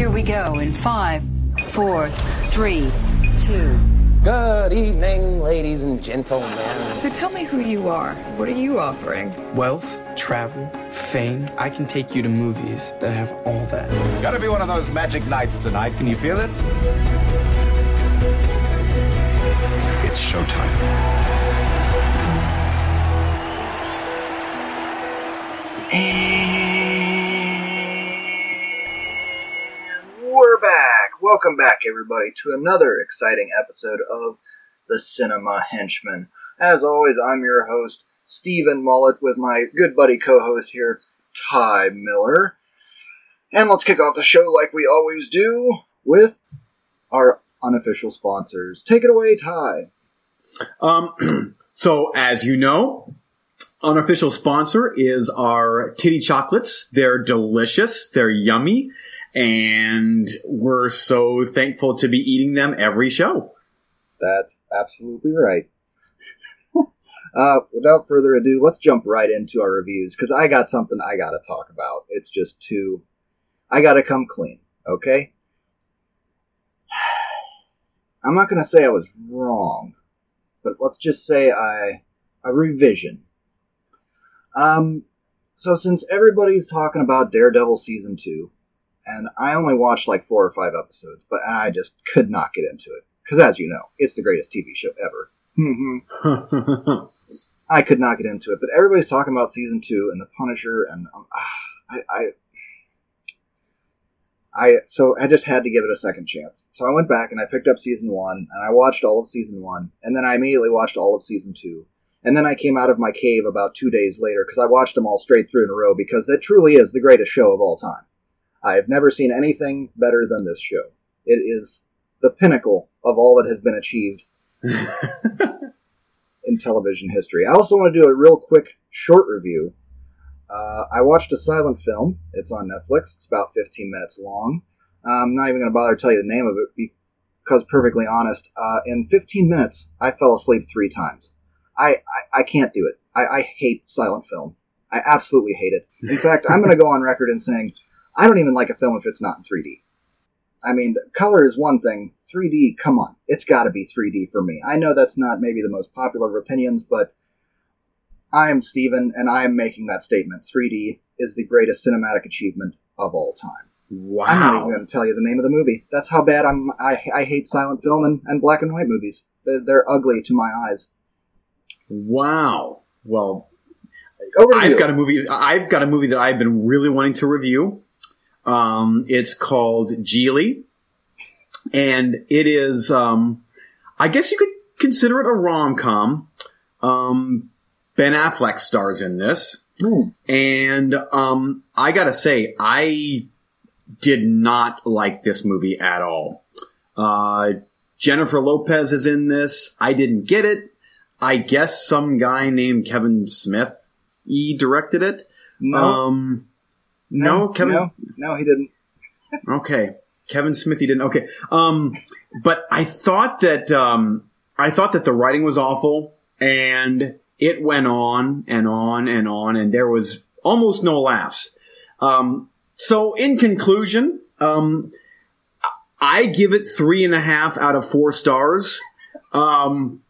Here we go in five, four, three, two. Good evening, ladies and gentlemen. So tell me who you are. What are you offering? Wealth, travel, fame. I can take you to movies that have all that. Gotta be one of those magic nights tonight. Can you feel it? We're back. Welcome back, everybody, to another exciting episode of the Cinema Henchman. As always, I'm your host, Stephen Mullet, with my good buddy co-host here, Ty Miller. And let's kick off the show like we always do with our unofficial sponsors. Take it away, Ty. Um, so as you know, unofficial sponsor is our titty chocolates. They're delicious. They're yummy. And we're so thankful to be eating them every show. That's absolutely right. uh, without further ado, let's jump right into our reviews because I got something I got to talk about. It's just too. I got to come clean, okay? I'm not going to say I was wrong, but let's just say I a revision. Um, so since everybody's talking about Daredevil season two, and I only watched like four or five episodes, but I just could not get into it because, as you know, it's the greatest TV show ever. Mm-hmm. I could not get into it, but everybody's talking about season two and the Punisher, and um, I, I, I, so I just had to give it a second chance. So I went back and I picked up season one, and I watched all of season one, and then I immediately watched all of season two. And then I came out of my cave about two days later because I watched them all straight through in a row because it truly is the greatest show of all time. I have never seen anything better than this show. It is the pinnacle of all that has been achieved in television history. I also want to do a real quick short review. Uh, I watched a silent film. It's on Netflix. It's about 15 minutes long. I'm not even going to bother to tell you the name of it because, perfectly honest, uh, in 15 minutes, I fell asleep three times. I, I, I can't do it. I, I hate silent film. I absolutely hate it. In fact, I'm going to go on record in saying I don't even like a film if it's not in 3D. I mean, color is one thing. 3D, come on. It's got to be 3D for me. I know that's not maybe the most popular of opinions, but I am Steven, and I am making that statement. 3D is the greatest cinematic achievement of all time. wow. I'm not even going to tell you the name of the movie. That's how bad I'm. I, I hate silent film and, and black and white movies. They're, they're ugly to my eyes. Wow. Well, I've you. got a movie. I've got a movie that I've been really wanting to review. Um, it's called Gigli, and it is. Um, I guess you could consider it a rom com. Um, ben Affleck stars in this, Hmm. and um, I gotta say, I did not like this movie at all. Uh, Jennifer Lopez is in this. I didn't get it. I guess some guy named Kevin Smith he directed it. No, Um, no, Kevin. No, no, he didn't. Okay, Kevin Smith. He didn't. Okay. Um, but I thought that um, I thought that the writing was awful, and it went on and on and on, and there was almost no laughs. Um, so in conclusion, um, I give it three and a half out of four stars. Um,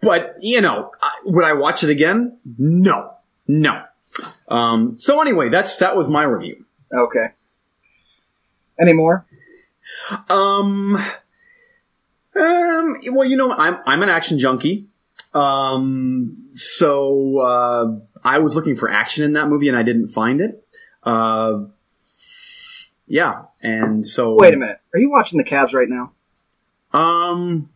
but you know, would I watch it again? No, no. Um, so anyway, that's that was my review. Okay. Any more? Um, um, well, you know, I'm I'm an action junkie. Um, so uh, I was looking for action in that movie, and I didn't find it. Uh, yeah, and so Wait a minute. Are you watching the Cavs right now? Um,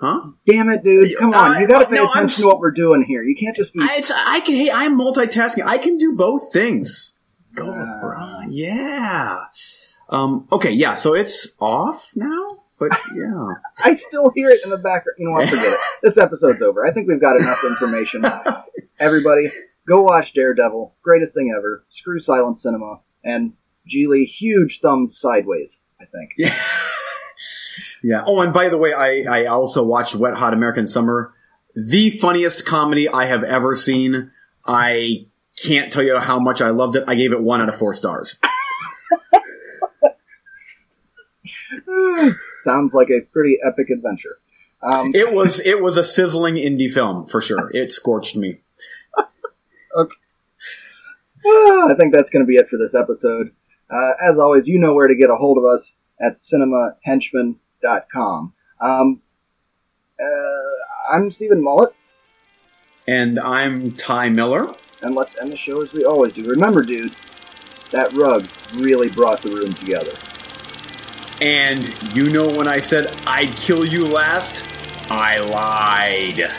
huh? Damn it, dude! Come on, I- you got to pay no, I'm attention to what we're doing here. You can't just be. I, it's, I can. Hey, I'm multitasking. I can do both things. Go. LeBron. Yeah. Um. Okay. Yeah. So it's off now. But yeah. I still hear it in the background. You know what? Forget it. This episode's over. I think we've got enough information. Everybody, go watch Daredevil. Greatest thing ever. Screw silent cinema. And Gigli, huge thumbs sideways. I think. Yeah. Yeah. Oh, and by the way, I, I also watched Wet Hot American Summer. The funniest comedy I have ever seen. I can't tell you how much I loved it. I gave it one out of four stars. Sounds like a pretty epic adventure. Um, It was it was a sizzling indie film for sure. It scorched me. ah, I think that's going to be it for this episode. Uh, as always, you know where to get a hold of us at cinemahenchman.com. Um, uh, I'm Stephen Mullet, And I'm Ty Miller. and let's end the show as we always do. Remember, dude, that rug really brought the room together. And you know when I said I'd kill you last, I lied.